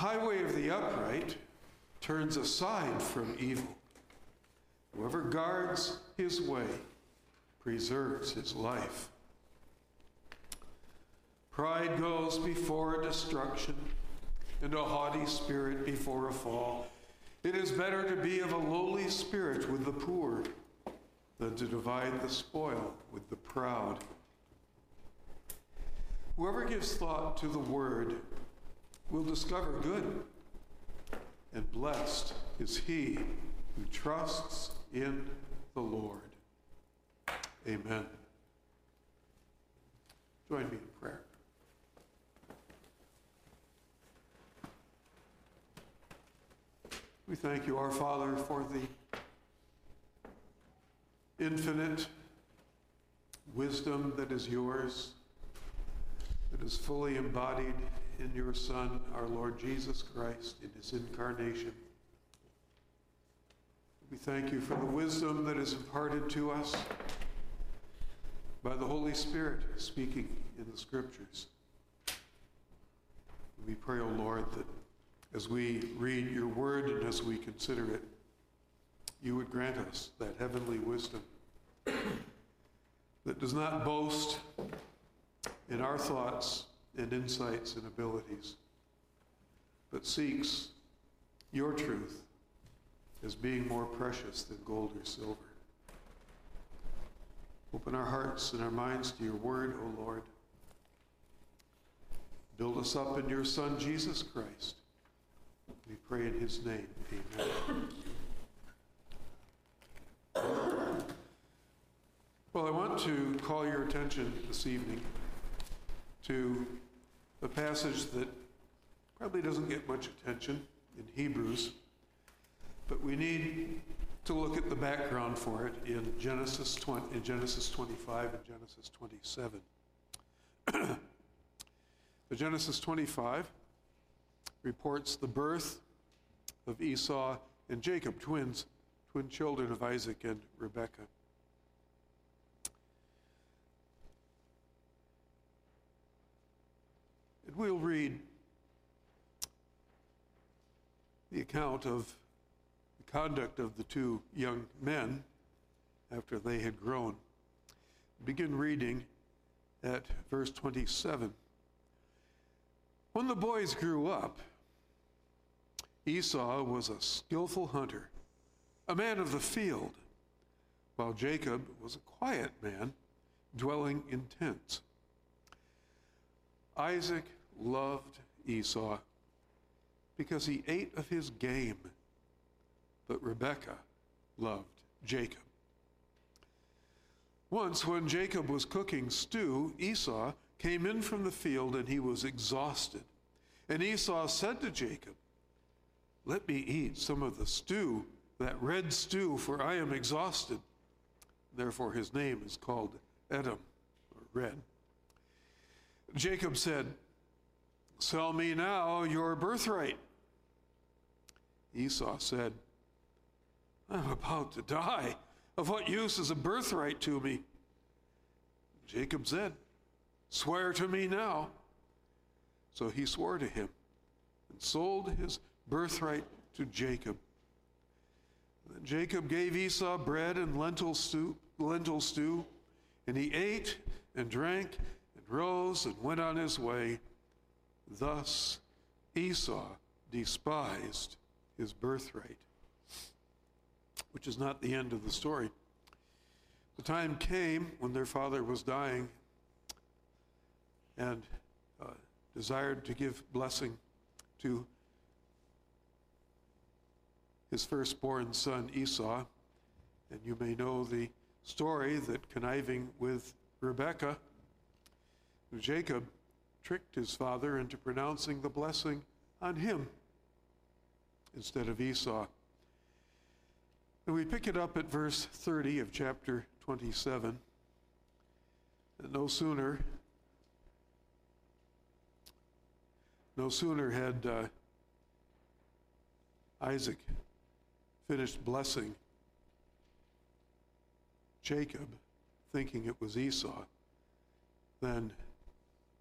highway of the upright turns aside from evil. Whoever guards his way preserves his life. Pride goes before destruction, and a haughty spirit before a fall. It is better to be of a lowly spirit with the poor than to divide the spoil with the proud. Whoever gives thought to the word will discover good, and blessed is he who trusts in the Lord. Amen. Join me in prayer. We thank you, our Father, for the infinite wisdom that is yours, that is fully embodied in your Son, our Lord Jesus Christ, in his incarnation. We thank you for the wisdom that is imparted to us by the Holy Spirit speaking in the Scriptures. We pray, O oh Lord, that as we read your word and as we consider it, you would grant us that heavenly wisdom that does not boast in our thoughts and insights and abilities, but seeks your truth as being more precious than gold or silver. Open our hearts and our minds to your word, O Lord. Build us up in your Son, Jesus Christ. We pray in his name. Amen. Well, I want to call your attention this evening to a passage that probably doesn't get much attention in Hebrews, but we need to look at the background for it in Genesis 20, in Genesis 25 and Genesis 27. the Genesis 25 reports the birth of Esau and Jacob, twins, twin children of Isaac and Rebekah. We'll read the account of the conduct of the two young men after they had grown. Begin reading at verse 27. When the boys grew up, Esau was a skillful hunter, a man of the field, while Jacob was a quiet man, dwelling in tents. Isaac loved Esau because he ate of his game, but Rebekah loved Jacob. Once, when Jacob was cooking stew, Esau came in from the field and he was exhausted. And Esau said to Jacob, Let me eat some of the stew, that red stew, for I am exhausted. Therefore, his name is called Edom, or red. Jacob said, Sell me now your birthright. Esau said, I'm about to die. Of what use is a birthright to me? Jacob said, Swear to me now. So he swore to him and sold his birthright to Jacob. Then Jacob gave Esau bread and lentil stew, lentil stew, and he ate and drank and rose and went on his way. Thus Esau despised his birthright, which is not the end of the story. The time came when their father was dying and uh, desired to give blessing to his firstborn son Esau. And you may know the story that conniving with Rebekah, Jacob tricked his father into pronouncing the blessing on him instead of Esau. And we pick it up at verse 30 of chapter 27. And no sooner no sooner had uh, Isaac finished blessing Jacob, thinking it was Esau, Then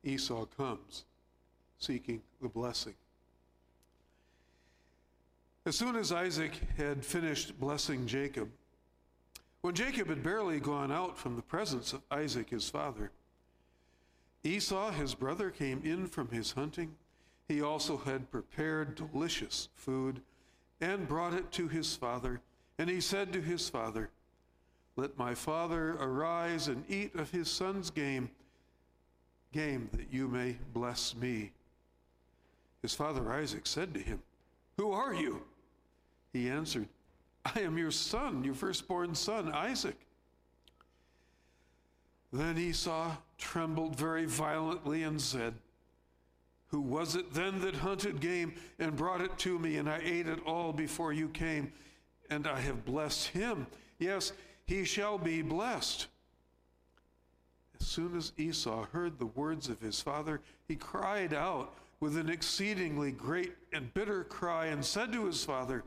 Esau comes, seeking the blessing. As soon as Isaac had finished blessing Jacob, when Jacob had barely gone out from the presence of Isaac his father, Esau his brother came in from his hunting. He also had prepared delicious food and brought it to his father. And he said to his father, Let my father arise and eat of his son's game, game that you may bless me. His father Isaac said to him, Who are you? He answered, I am your son, your firstborn son, Isaac. Then Esau trembled very violently and said, Who was it then that hunted game and brought it to me, and I ate it all before you came? And I have blessed him. Yes, he shall be blessed. As soon as Esau heard the words of his father, he cried out with an exceedingly great and bitter cry and said to his father,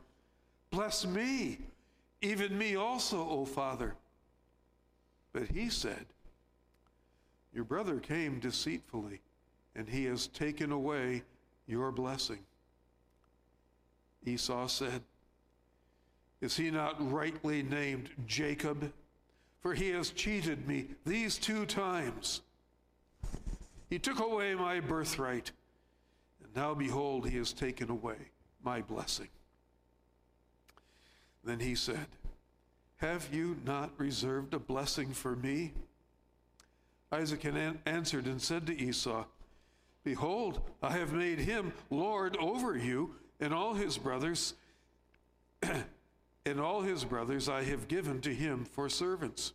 Bless me, even me also, O father. But he said, Your brother came deceitfully, and he has taken away your blessing. Esau said, Is he not rightly named Jacob? For he has cheated me these two times. He took away my birthright, and now behold, he has taken away my blessing. Then he said, Have you not reserved a blessing for me? Isaac answered and said to Esau, Behold, I have made him Lord over you, and all his brothers, and all his brothers I have given to him for servants.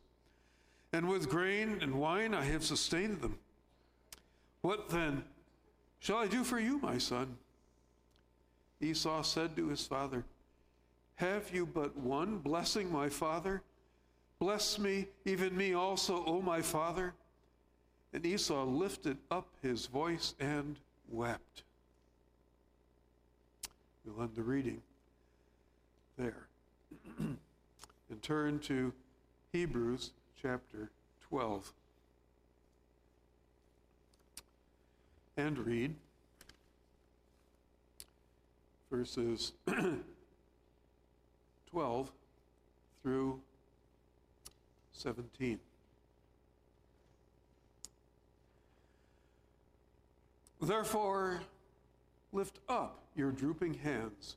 And with grain and wine I have sustained them. What then shall I do for you, my son? Esau said to his father, have you but one blessing, my father? Bless me, even me also, O my father. And Esau lifted up his voice and wept. We'll end the reading there and turn to Hebrews chapter 12 and read verses 12 through 17. Therefore, lift up your drooping hands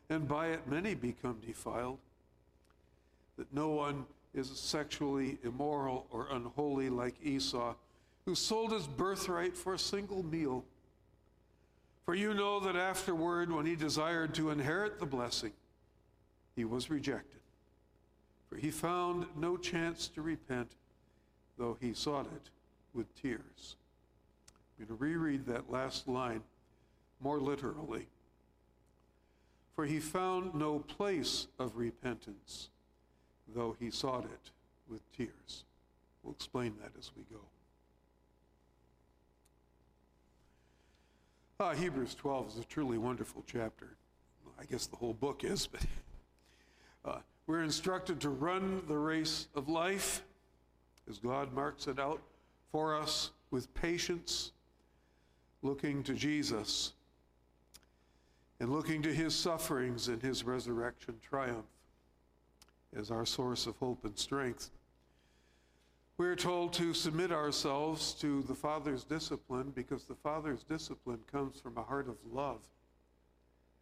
and by it many become defiled, that no one is sexually immoral or unholy like Esau, who sold his birthright for a single meal. For you know that afterward, when he desired to inherit the blessing, he was rejected. For he found no chance to repent, though he sought it with tears. I'm going to reread that last line more literally. For he found no place of repentance, though he sought it with tears. We'll explain that as we go. Ah, Hebrews 12 is a truly wonderful chapter. I guess the whole book is, but uh, we're instructed to run the race of life as God marks it out for us with patience, looking to Jesus and looking to his sufferings and his resurrection triumph as our source of hope and strength. We're told to submit ourselves to the Father's discipline because the Father's discipline comes from a heart of love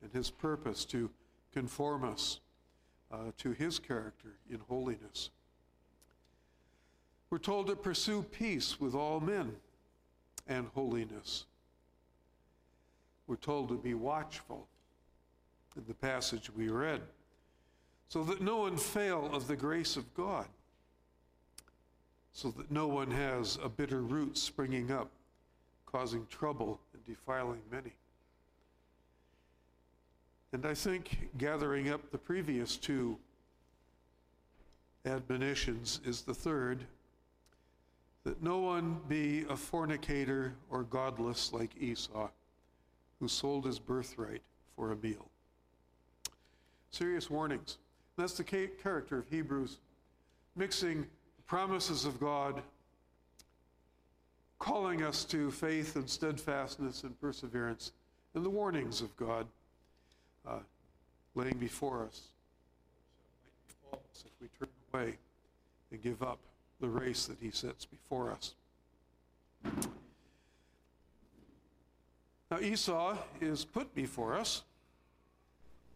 and his purpose to conform us uh, to his character in holiness. We're told to pursue peace with all men and holiness. We're told to be watchful in the passage we read, so that no one fail of the grace of God, so that no one has a bitter root springing up, causing trouble and defiling many. And I think gathering up the previous two admonitions is the third that no one be a fornicator or godless like Esau, who sold his birthright for a meal. Serious warnings. That's the character of Hebrews, mixing promises of God, calling us to faith and steadfastness and perseverance, and the warnings of God uh, laying before us. So it might be false If we turn away and give up the race that he sets before us. Now, Esau is put before us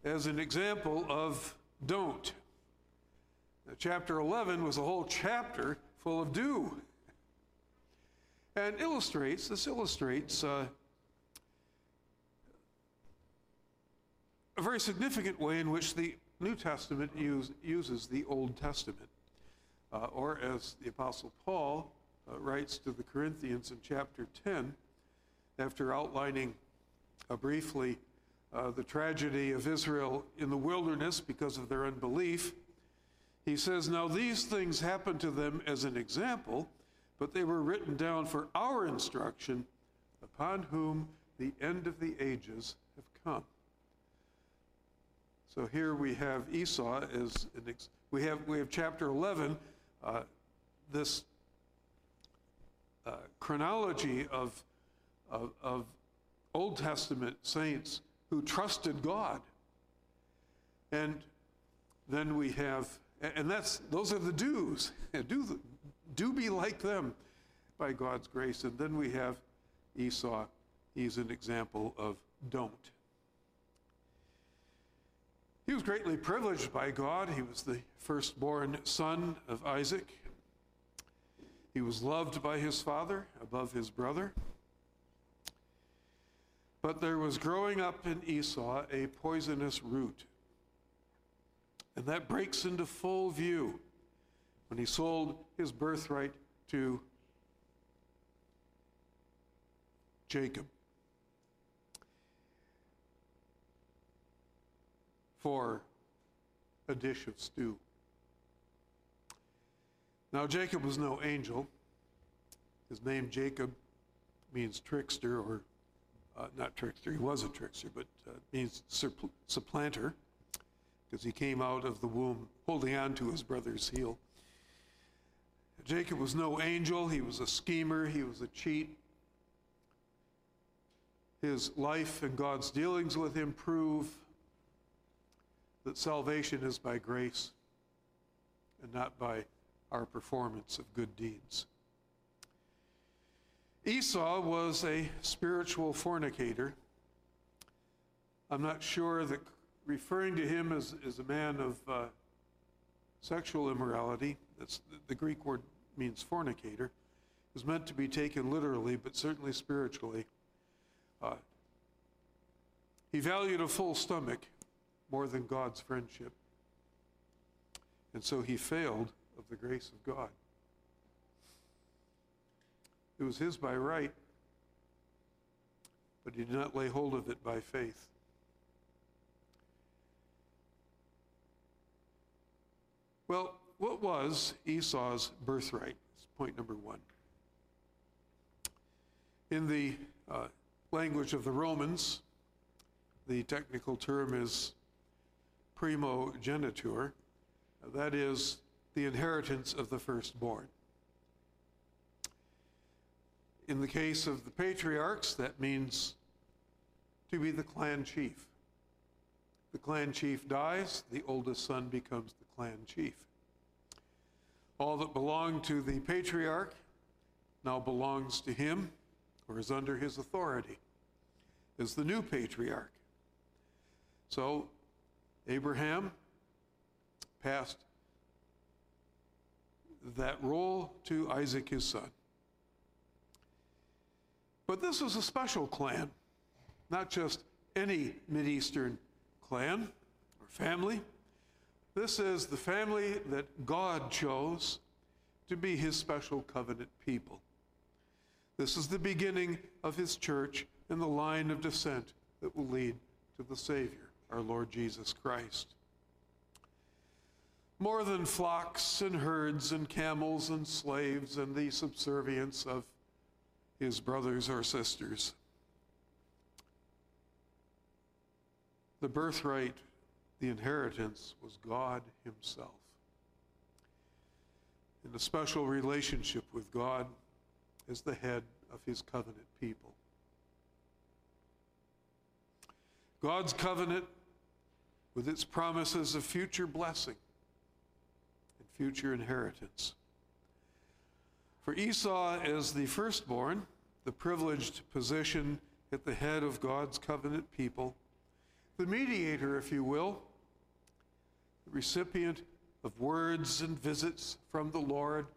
as an example of don't. Now, chapter 11 was a whole chapter full of do. And illustrates, this illustrates uh, a very significant way in which the New Testament use, uses the Old Testament. Uh, or as the Apostle Paul uh, writes to the Corinthians in chapter 10, after outlining uh, briefly uh, the tragedy of Israel in the wilderness because of their unbelief, he says, Now these things happened to them as an example, but they were written down for our instruction, upon whom the end of the ages have come. So here we have Esau as an ex- we have we have chapter 11 uh, this uh, chronology of, of, of Old Testament saints who trusted God. And then we have, and that's those are the do's. Do, do be like them by God's grace. And then we have Esau. He's an example of don't. He was greatly privileged by God. He was the firstborn son of Isaac. He was loved by his father above his brother. But there was growing up in Esau a poisonous root. And that breaks into full view when he sold his birthright to Jacob. for a dish of stew. Now, Jacob was no angel. His name, Jacob, means trickster, or uh, not trickster, he was a trickster, but uh, means supplanter, because he came out of the womb holding on to his brother's heel. Jacob was no angel, he was a schemer, he was a cheat. His life and God's dealings with him prove that salvation is by grace and not by our performance of good deeds. Esau was a spiritual fornicator. I'm not sure that referring to him as, as a man of uh, sexual immorality, that's the Greek word means fornicator, is meant to be taken literally, but certainly spiritually. Uh, he valued a full stomach more than God's friendship. And so he failed of the grace of God. It was his by right, but he did not lay hold of it by faith. Well, what was Esau's birthright? Point number one. In the uh, language of the Romans, the technical term is primogeniture, that is, the inheritance of the firstborn. In the case of the patriarchs, that means to be the clan chief. The clan chief dies, the oldest son becomes the clan chief. All that belonged to the patriarch now belongs to him or is under his authority as the new patriarch. So Abraham passed that role to Isaac, his son. But this was a special clan, not just any Mideastern clan or family. This is the family that God chose to be his special covenant people. This is the beginning of his church and the line of descent that will lead to the Savior, our Lord Jesus Christ. More than flocks and herds and camels and slaves and the subservience of his brothers or sisters. The birthright, the inheritance, was God Himself. In a special relationship with God as the head of His covenant people. God's covenant with its promises of future blessing and future inheritance. For Esau, as the firstborn, the privileged position at the head of God's covenant people, the mediator, if you will, the recipient of words and visits from the Lord,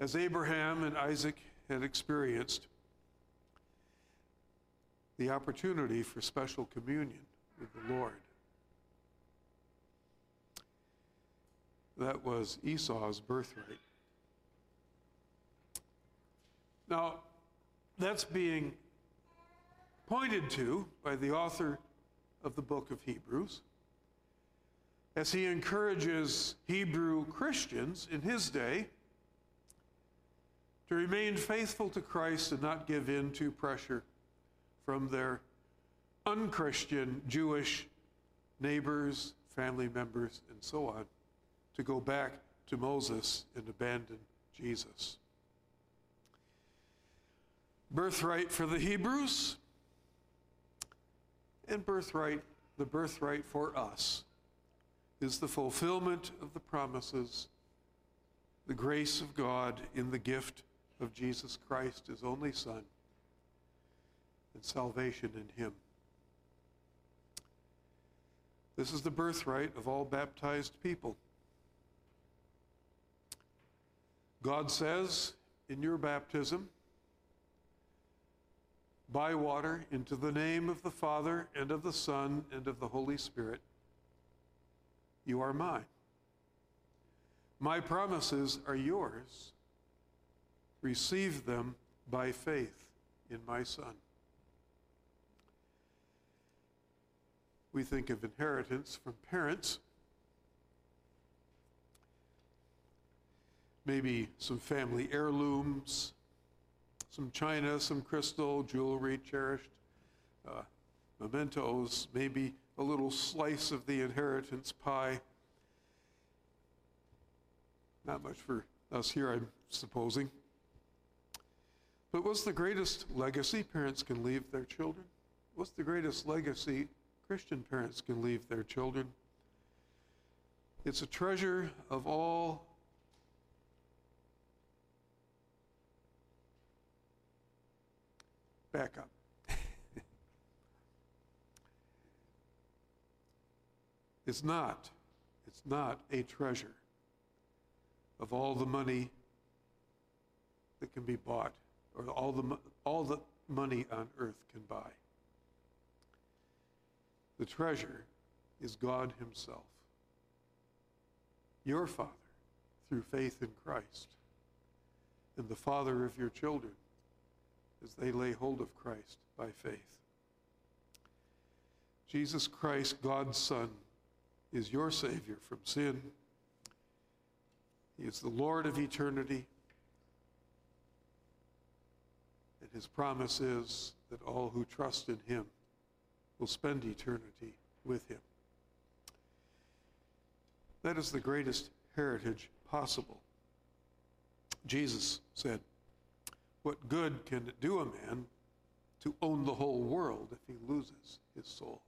as Abraham and Isaac had experienced, the opportunity for special communion with the Lord. That was Esau's birthright. Now, that's being pointed to by the author of the book of Hebrews as he encourages Hebrew Christians in his day to remain faithful to Christ and not give in to pressure from their unchristian Jewish neighbors, family members, and so on, to go back to Moses and abandon Jesus. Birthright for the Hebrews, and birthright, the birthright for us, is the fulfillment of the promises, the grace of God in the gift of Jesus Christ, his only Son, and salvation in him. This is the birthright of all baptized people. God says in your baptism, by water into the name of the Father and of the Son and of the Holy Spirit. You are mine. My promises are yours. Receive them by faith in my Son. We think of inheritance from parents. Maybe some family heirlooms, some china, some crystal, jewelry, cherished uh, mementos, maybe a little slice of the inheritance pie. Not much for us here, I'm supposing. But what's the greatest legacy parents can leave their children? What's the greatest legacy Christian parents can leave their children? It's a treasure of all back up. it's not, it's not a treasure of all the money that can be bought or all the, all the money on earth can buy. The treasure is God Himself, your Father, through faith in Christ, and the Father of your children as they lay hold of Christ by faith. Jesus Christ, God's Son, is your Savior from sin. He is the Lord of eternity. And his promise is that all who trust in him will spend eternity with him. That is the greatest heritage possible. Jesus said, what good can it do a man to own the whole world if he loses his soul?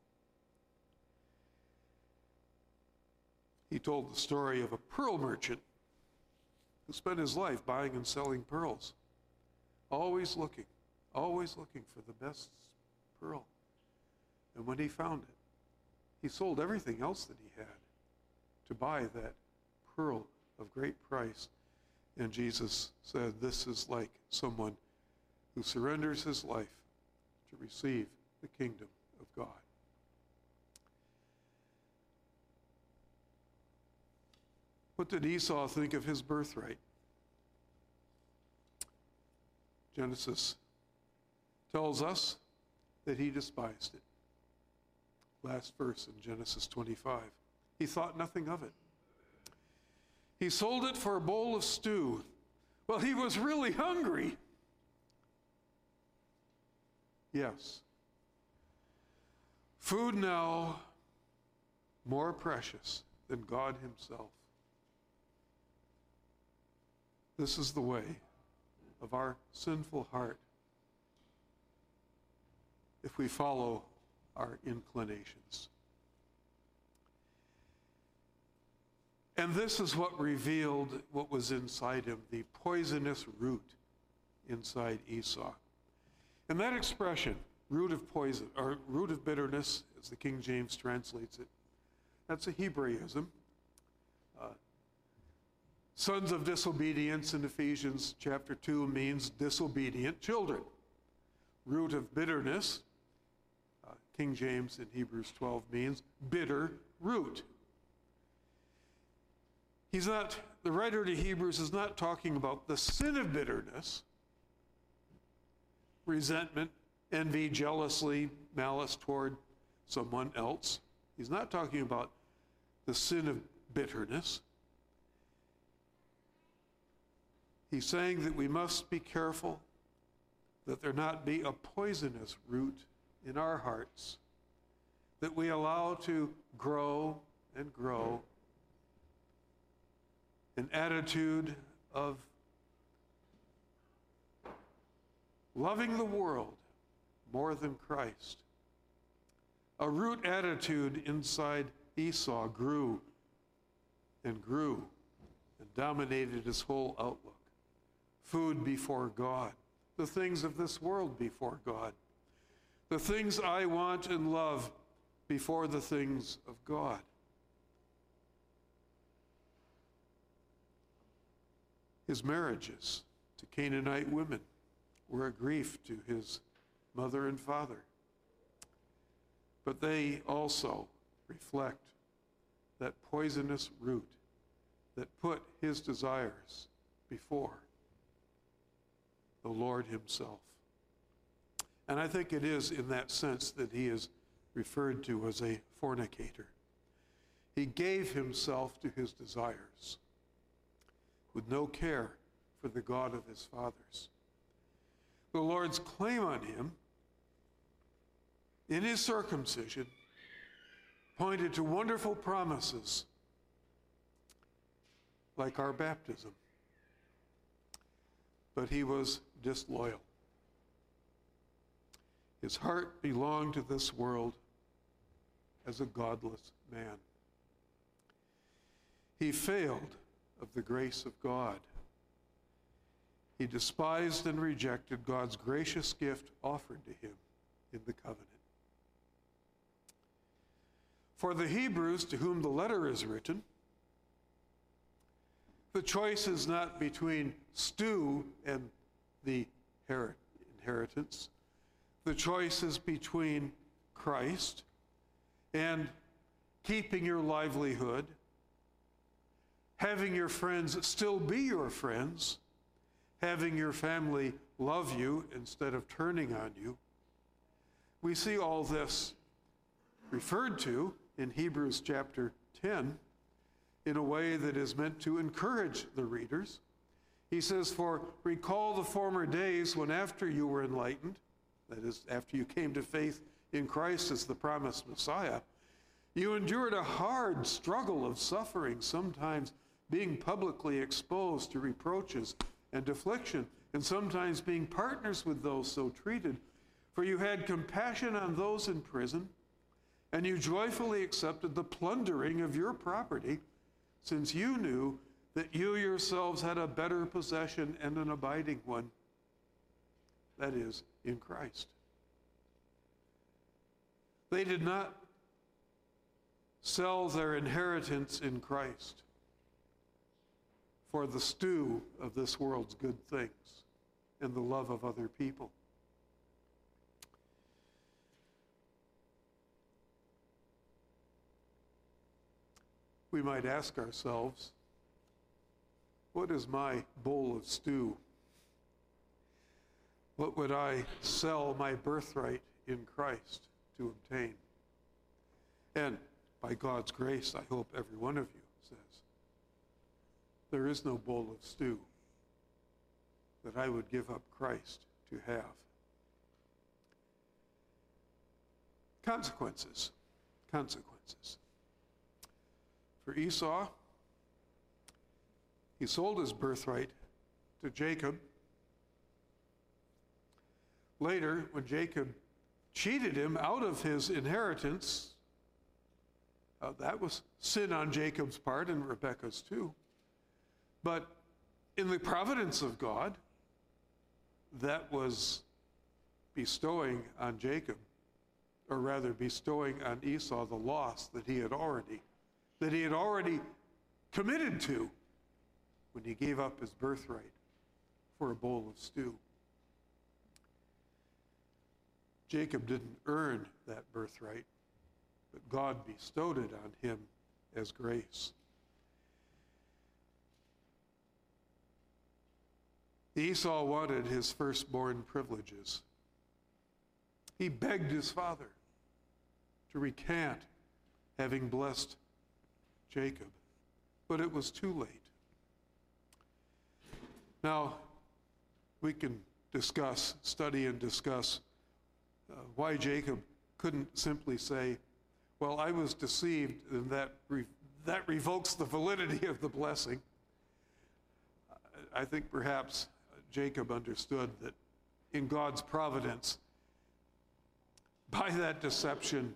He told the story of a pearl merchant who spent his life buying and selling pearls, always looking, always looking for the best pearl. And when he found it, he sold everything else that he had to buy that pearl of great price and Jesus said, This is like someone who surrenders his life to receive the kingdom of God. What did Esau think of his birthright? Genesis tells us that he despised it. Last verse in Genesis 25. He thought nothing of it. He sold it for a bowl of stew. Well, he was really hungry. Yes. Food now more precious than God Himself. This is the way of our sinful heart if we follow our inclinations. And this is what revealed what was inside him the poisonous root inside Esau. And that expression, root of poison, or root of bitterness, as the King James translates it, that's a Hebraism. Uh, sons of disobedience in Ephesians chapter 2 means disobedient children. Root of bitterness, uh, King James in Hebrews 12 means bitter root. He's not, the writer to Hebrews is not talking about the sin of bitterness, resentment, envy, jealousy, malice toward someone else. He's not talking about the sin of bitterness. He's saying that we must be careful that there not be a poisonous root in our hearts that we allow to grow and grow an attitude of loving the world more than Christ. A root attitude inside Esau grew and grew and dominated his whole outlook. Food before God, the things of this world before God, the things I want and love before the things of God. His marriages to Canaanite women were a grief to his mother and father. But they also reflect that poisonous root that put his desires before the Lord himself. And I think it is in that sense that he is referred to as a fornicator. He gave himself to his desires with no care for the God of his fathers. The Lord's claim on him in his circumcision pointed to wonderful promises like our baptism. But he was disloyal. His heart belonged to this world as a godless man. He failed of the grace of God. He despised and rejected God's gracious gift offered to him in the covenant. For the Hebrews to whom the letter is written, the choice is not between stew and the inheritance. The choice is between Christ and keeping your livelihood, having your friends still be your friends, having your family love you instead of turning on you. We see all this referred to in Hebrews chapter 10 in a way that is meant to encourage the readers. He says, For recall the former days when, after you were enlightened, that is, after you came to faith in Christ as the promised Messiah, you endured a hard struggle of suffering, sometimes being publicly exposed to reproaches and affliction, and sometimes being partners with those so treated. For you had compassion on those in prison and you joyfully accepted the plundering of your property, since you knew that you yourselves had a better possession and an abiding one that is, in Christ. They did not sell their inheritance in Christ for the stew of this world's good things and the love of other people. we might ask ourselves, what is my bowl of stew? What would I sell my birthright in Christ to obtain? And by God's grace, I hope every one of you there is no bowl of stew that I would give up Christ to have. Consequences. Consequences. For Esau, he sold his birthright to Jacob. Later, when Jacob cheated him out of his inheritance, uh, that was sin on Jacob's part and Rebekah's too. But in the providence of God, that was bestowing on Jacob, or rather bestowing on Esau the loss that he had already, that he had already committed to when he gave up his birthright for a bowl of stew. Jacob didn't earn that birthright, but God bestowed it on him as grace. Esau wanted his firstborn privileges. He begged his father to recant having blessed Jacob, but it was too late. Now, we can discuss, study, and discuss uh, why Jacob couldn't simply say, Well, I was deceived, and that, re- that revokes the validity of the blessing. I think perhaps Jacob understood that in God's providence, by that deception,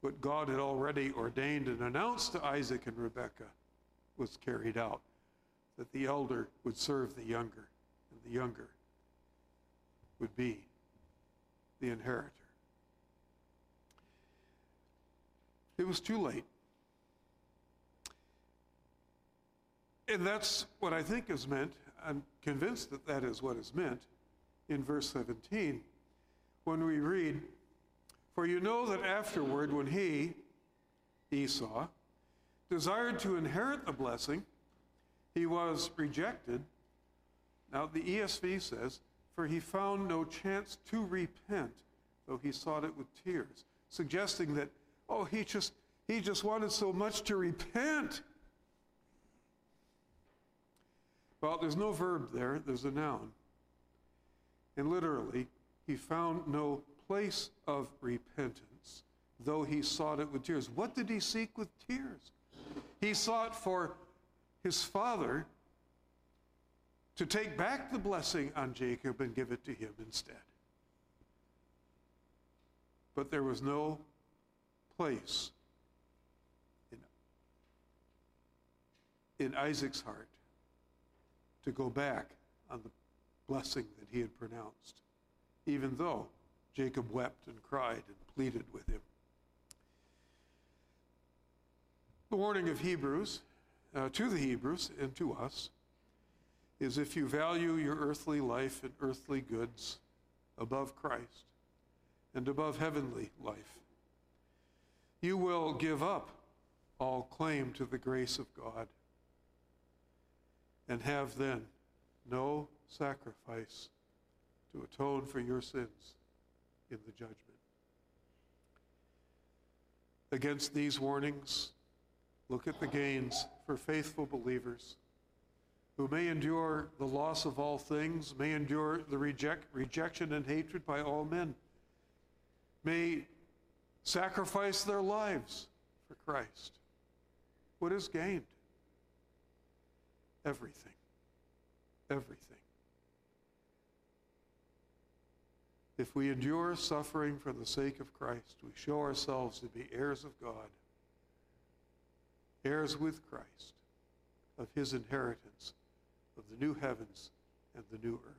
what God had already ordained and announced to Isaac and Rebekah was carried out that the elder would serve the younger, and the younger would be the inheritor. It was too late. And that's what I think is meant. I'm convinced that that is what is meant in verse 17 when we read, For you know that afterward, when he, Esau, desired to inherit the blessing, he was rejected. Now, the ESV says, For he found no chance to repent, though he sought it with tears, suggesting that, oh, he just, he just wanted so much to repent. Well, there's no verb there, there's a noun. And literally, he found no place of repentance, though he sought it with tears. What did he seek with tears? He sought for his father to take back the blessing on Jacob and give it to him instead. But there was no place in, in Isaac's heart to go back on the blessing that he had pronounced, even though Jacob wept and cried and pleaded with him. The warning of Hebrews uh, to the Hebrews and to us is if you value your earthly life and earthly goods above Christ and above heavenly life, you will give up all claim to the grace of God and have then no sacrifice to atone for your sins in the judgment. Against these warnings, look at the gains for faithful believers who may endure the loss of all things, may endure the reject, rejection and hatred by all men, may sacrifice their lives for Christ. What is gained? Everything. Everything. If we endure suffering for the sake of Christ, we show ourselves to be heirs of God heirs with Christ of his inheritance of the new heavens and the new earth.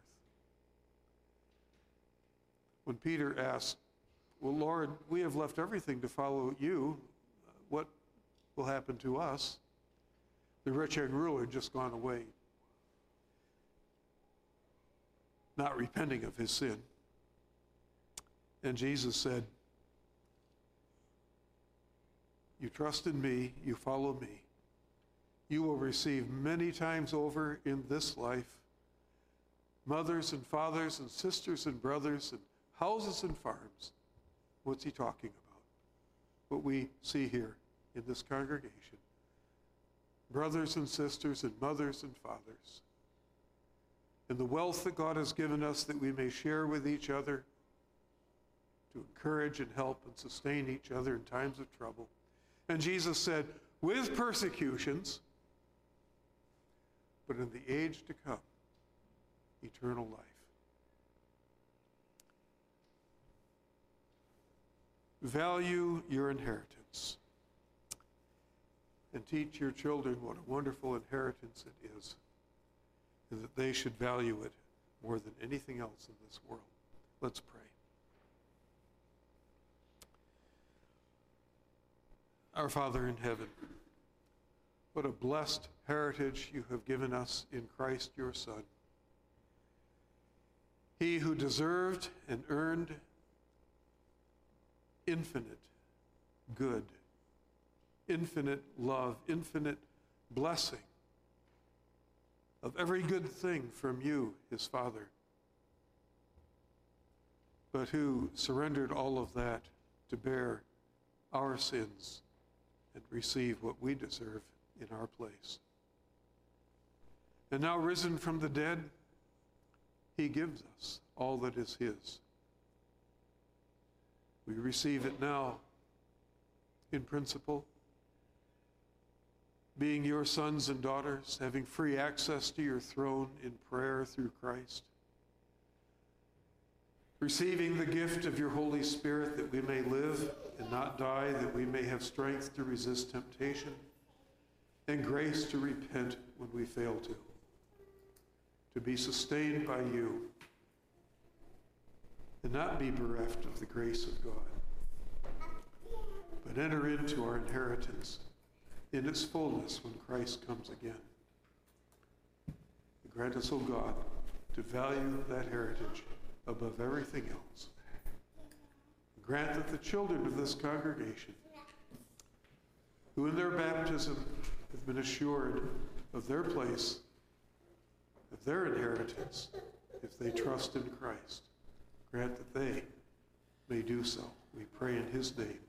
When Peter asked, Well, Lord, we have left everything to follow you, what will happen to us? The rich young ruler had just gone away, not repenting of his sin. And Jesus said, You trust in me, you follow me. You will receive many times over in this life mothers and fathers and sisters and brothers and houses and farms. What's he talking about? What we see here in this congregation brothers and sisters and mothers and fathers. And the wealth that God has given us that we may share with each other to encourage and help and sustain each other in times of trouble. And Jesus said, with persecutions, but in the age to come, eternal life. Value your inheritance and teach your children what a wonderful inheritance it is, and that they should value it more than anything else in this world. Let's pray. Our Father in heaven, what a blessed heritage you have given us in Christ your Son. He who deserved and earned infinite good, infinite love, infinite blessing of every good thing from you, his Father, but who surrendered all of that to bear our sins and receive what we deserve in our place. And now, risen from the dead, he gives us all that is his. We receive it now in principle, being your sons and daughters, having free access to your throne in prayer through Christ. Receiving the gift of your Holy Spirit that we may live and not die, that we may have strength to resist temptation and grace to repent when we fail to, to be sustained by you and not be bereft of the grace of God, but enter into our inheritance in its fullness when Christ comes again. Grant us, O God, to value that heritage above everything else. Grant that the children of this congregation, who in their baptism have been assured of their place, of their inheritance, if they trust in Christ, grant that they may do so. We pray in his name.